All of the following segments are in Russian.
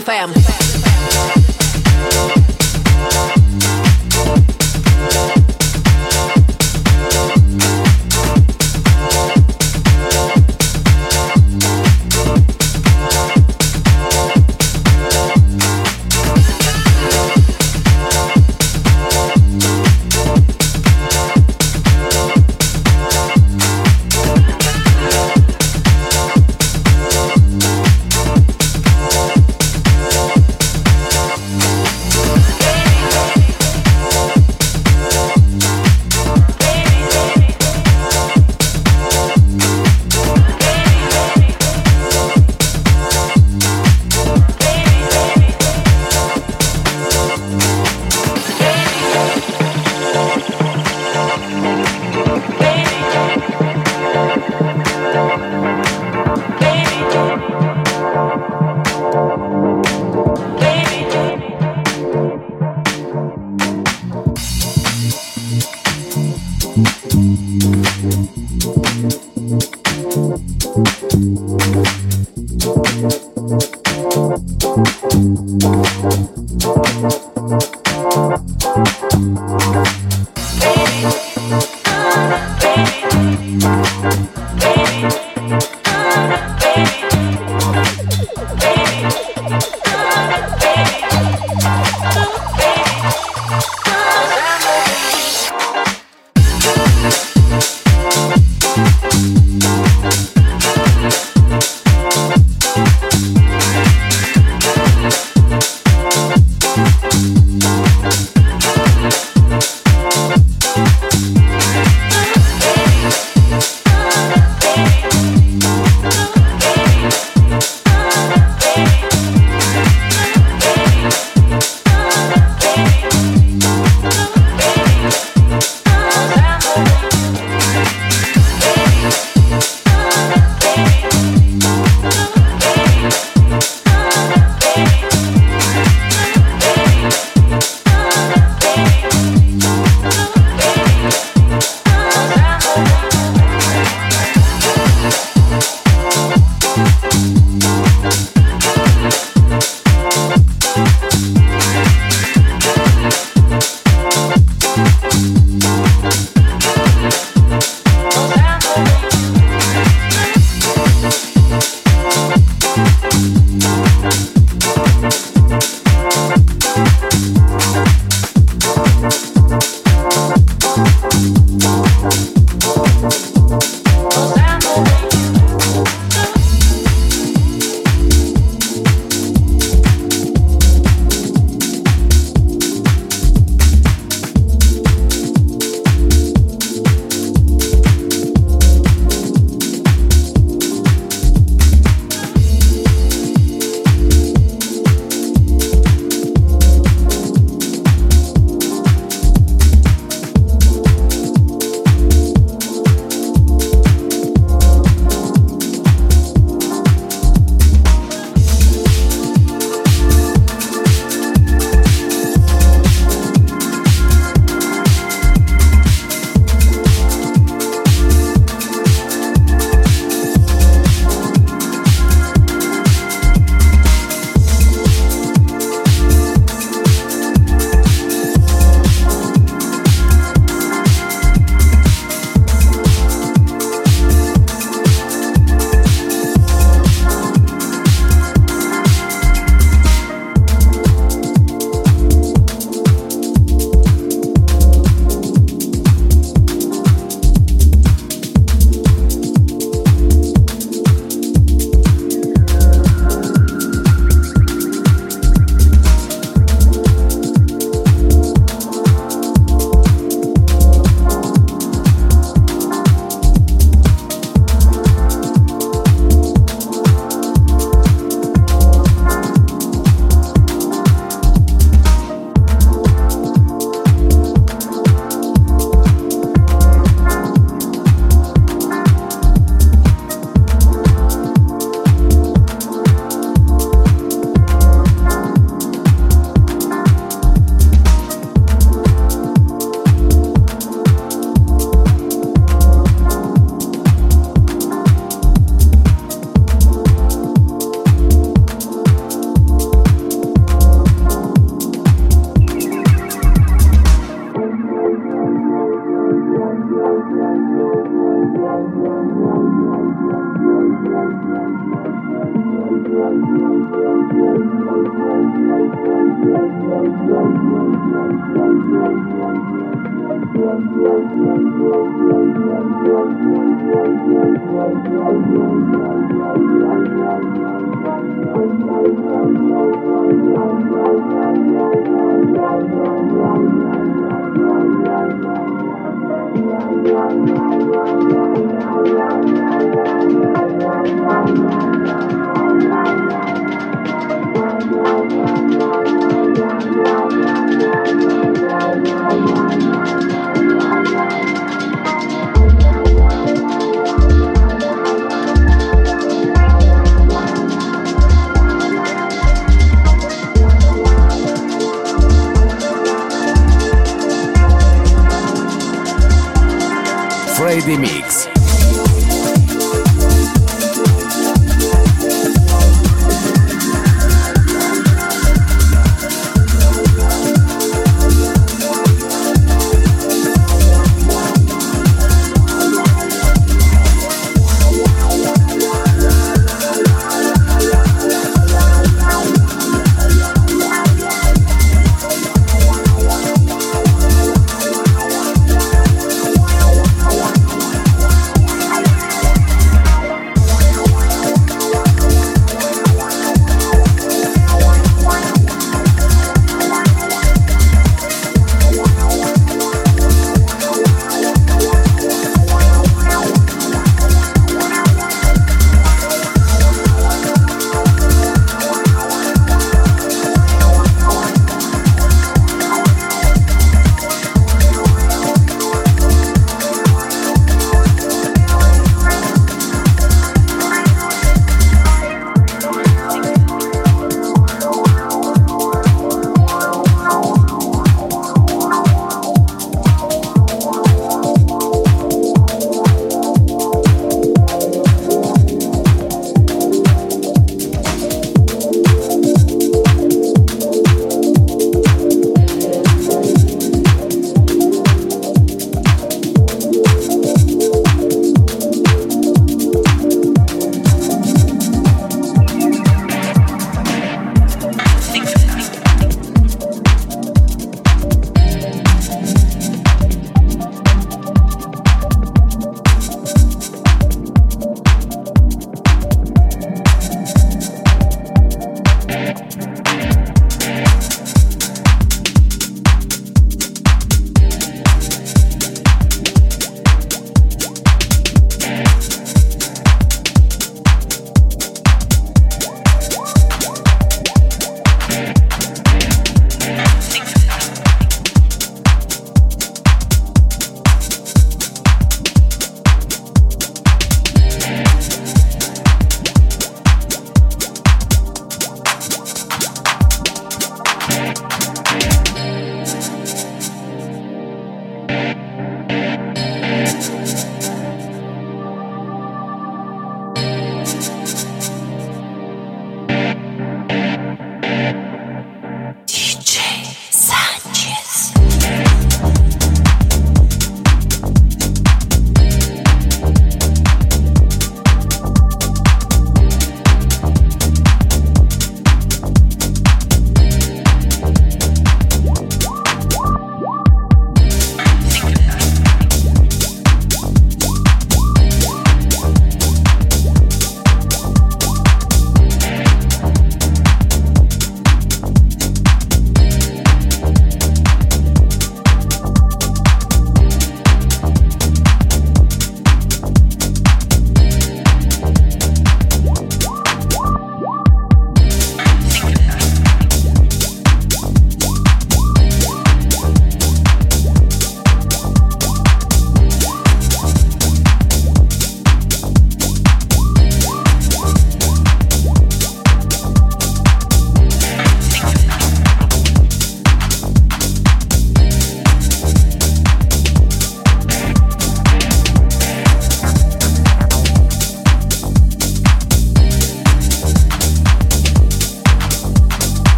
FM.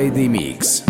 Friday Mix.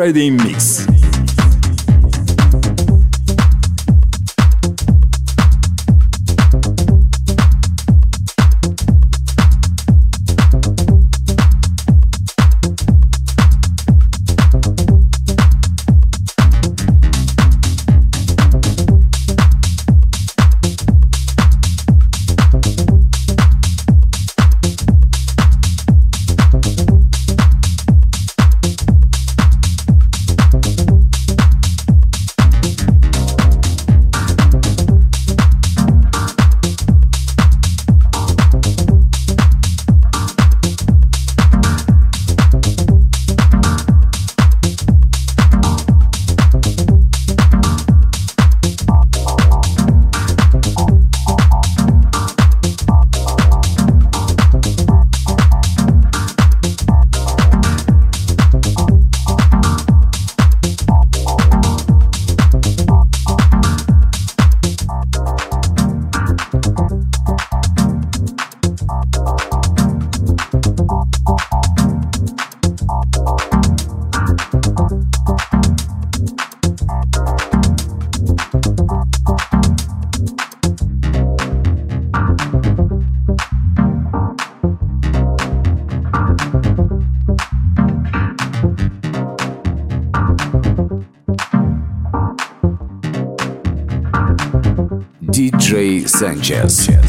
Friday Mix. DJ Sanchez.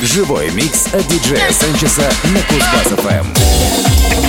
Живой микс от диджея Санчеса на Кузбасс-ФМ.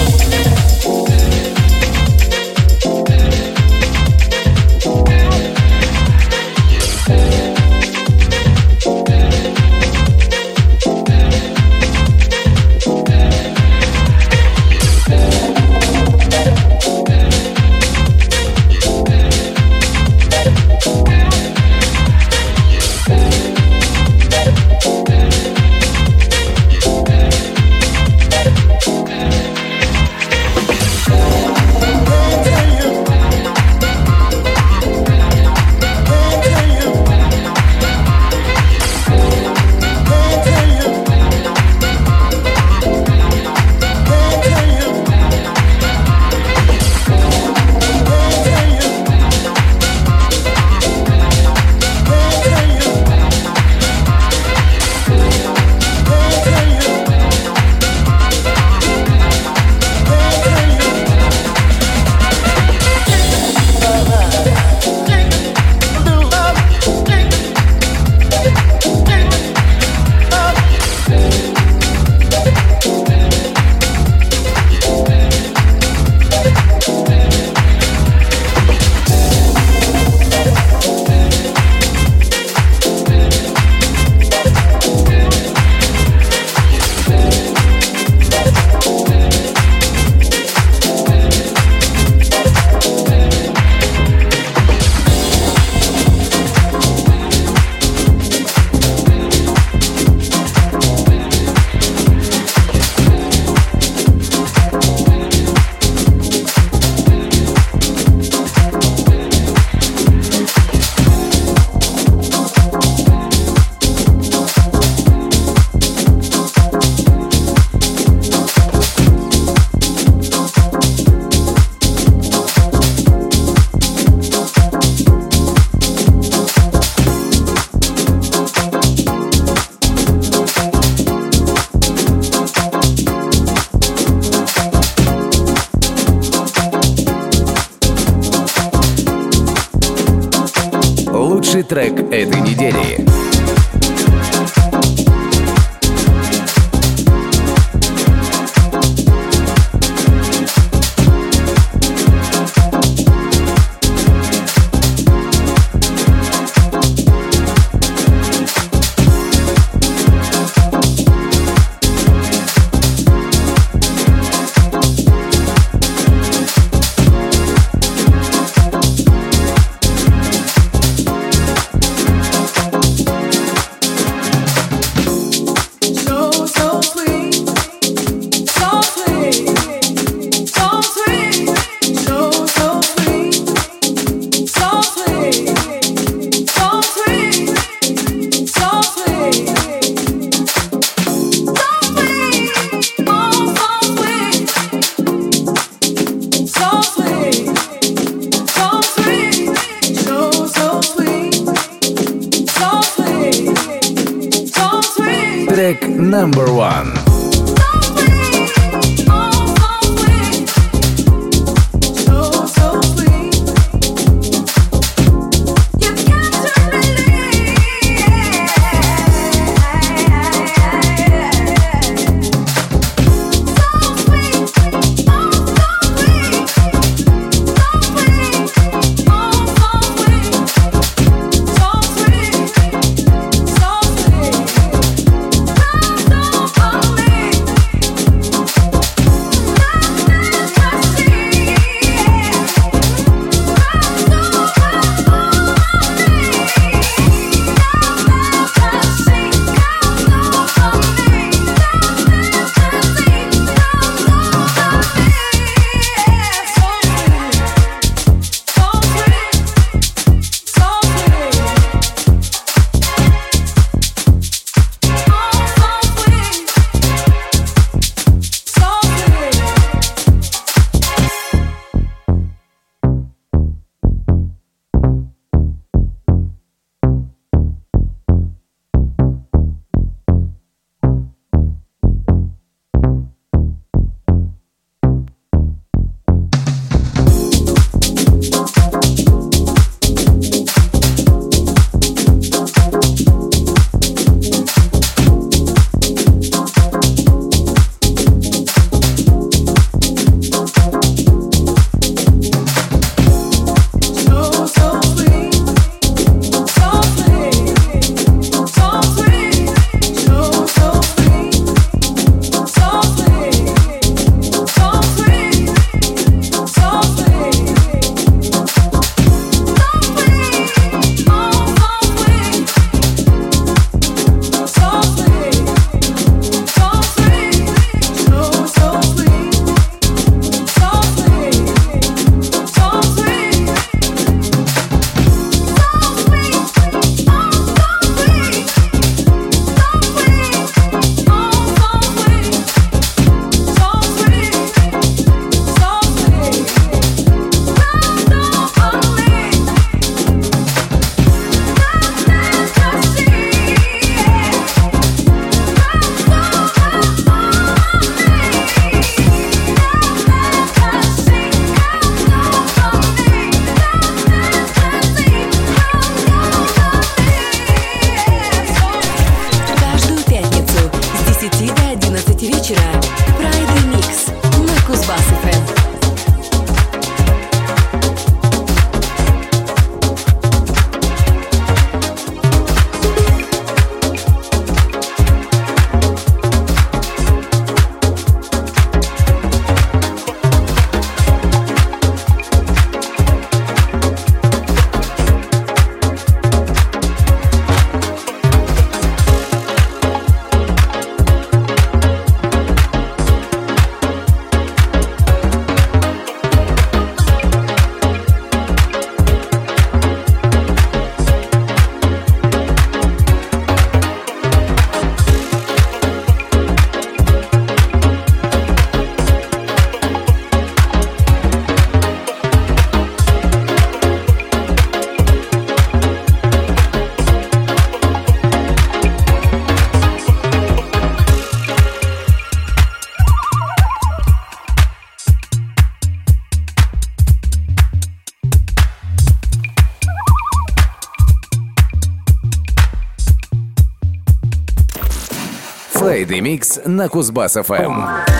Mix на Кузбасс-ФМ.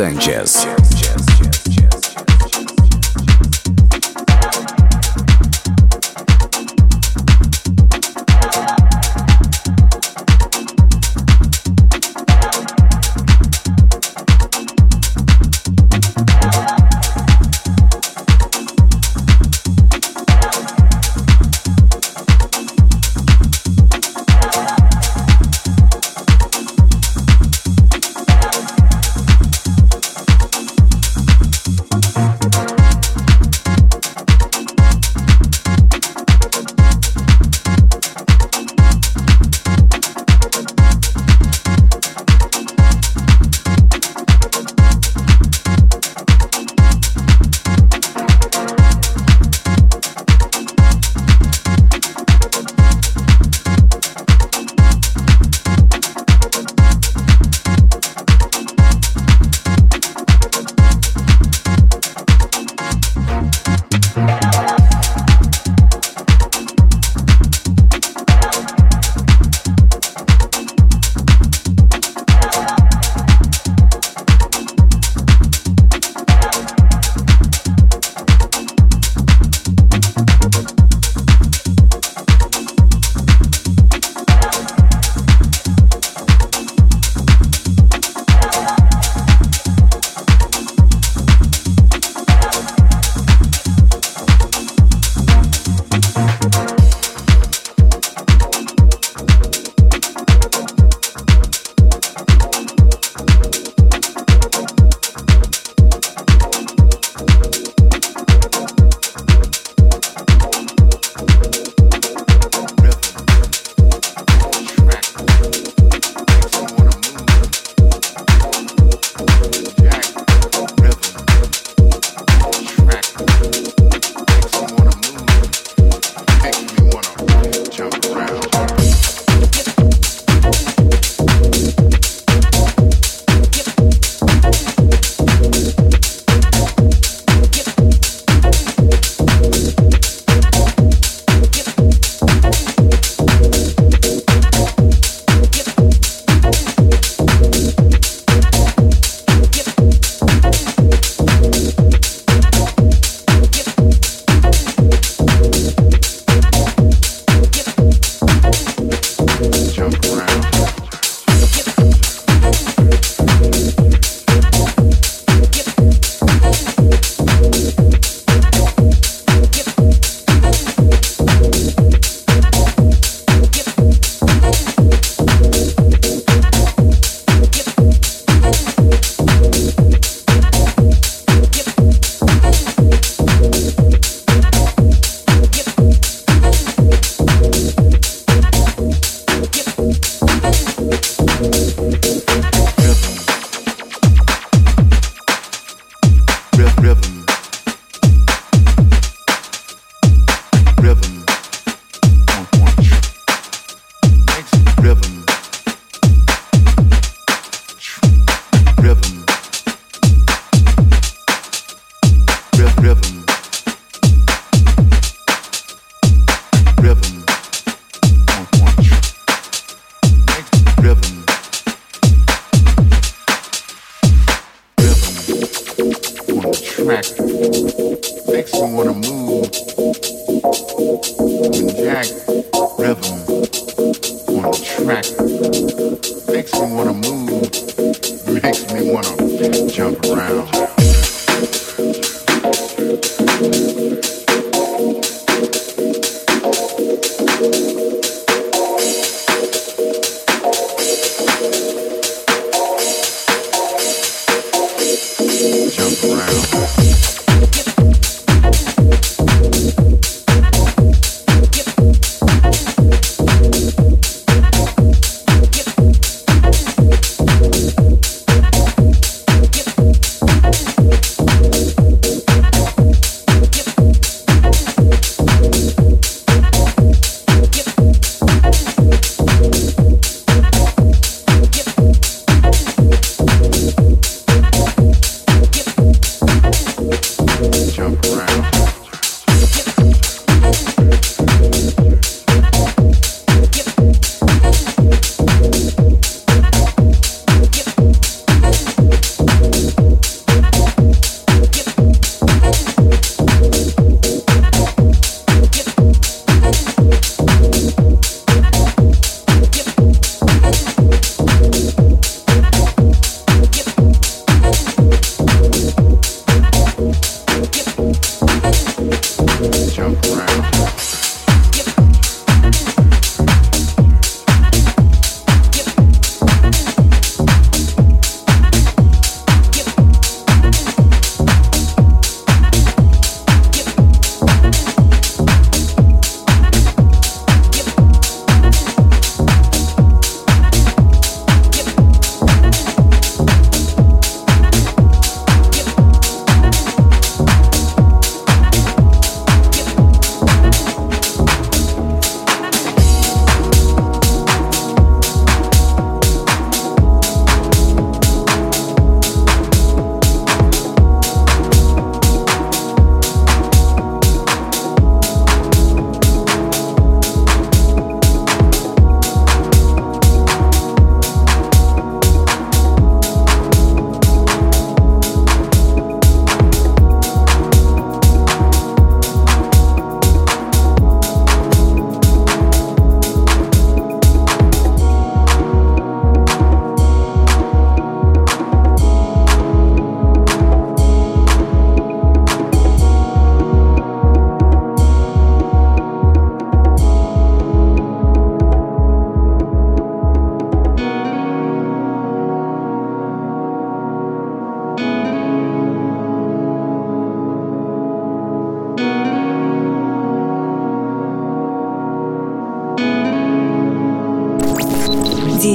Диджей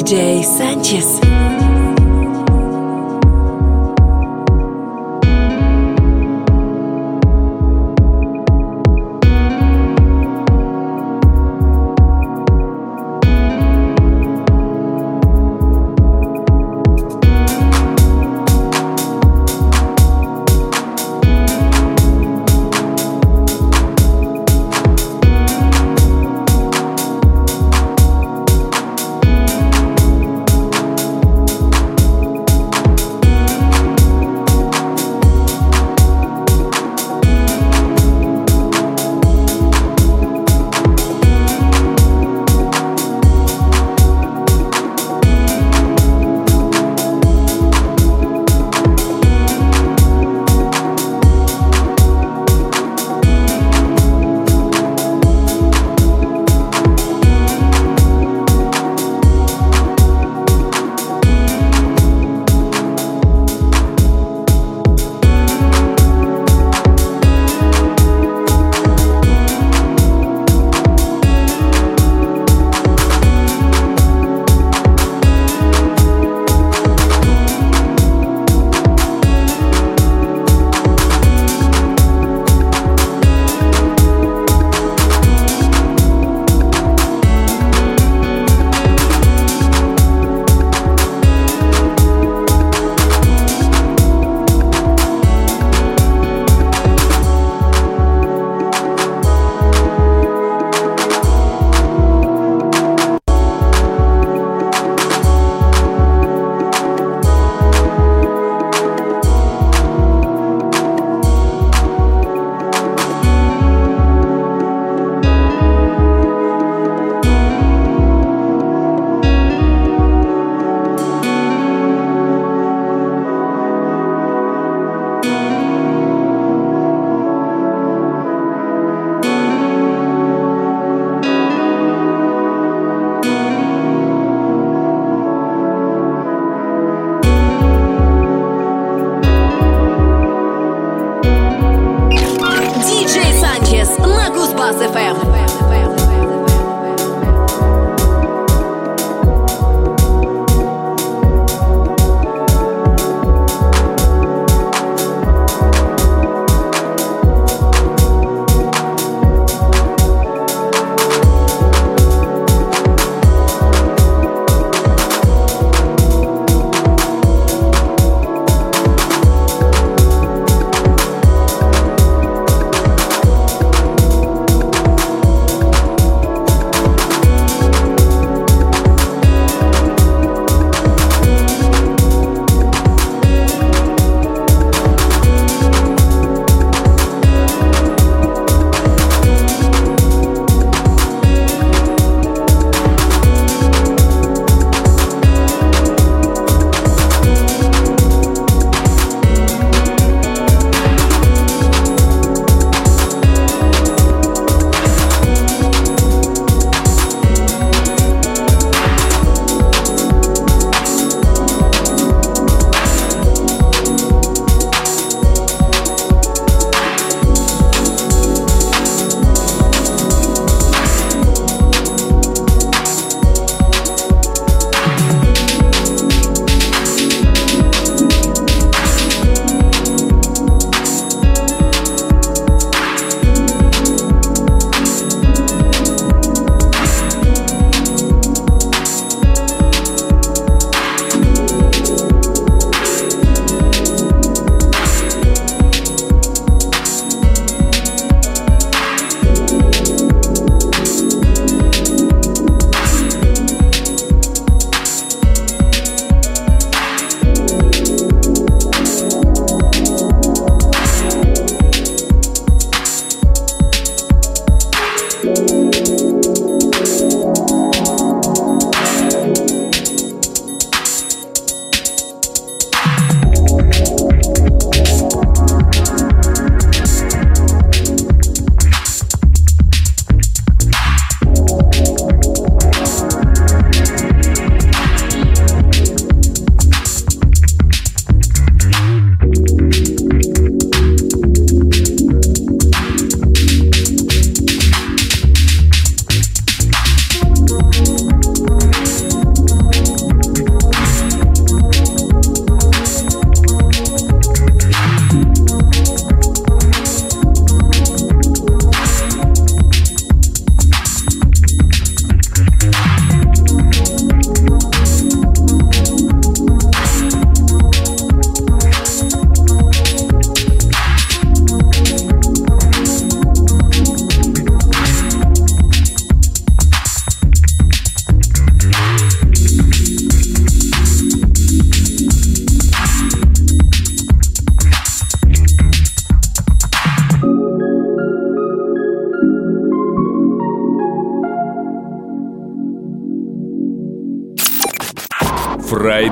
DJ Sanchez.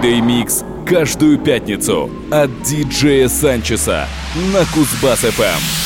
Friday Mix каждую пятницу от диджея Санчеса на Кузбасс-ФМ.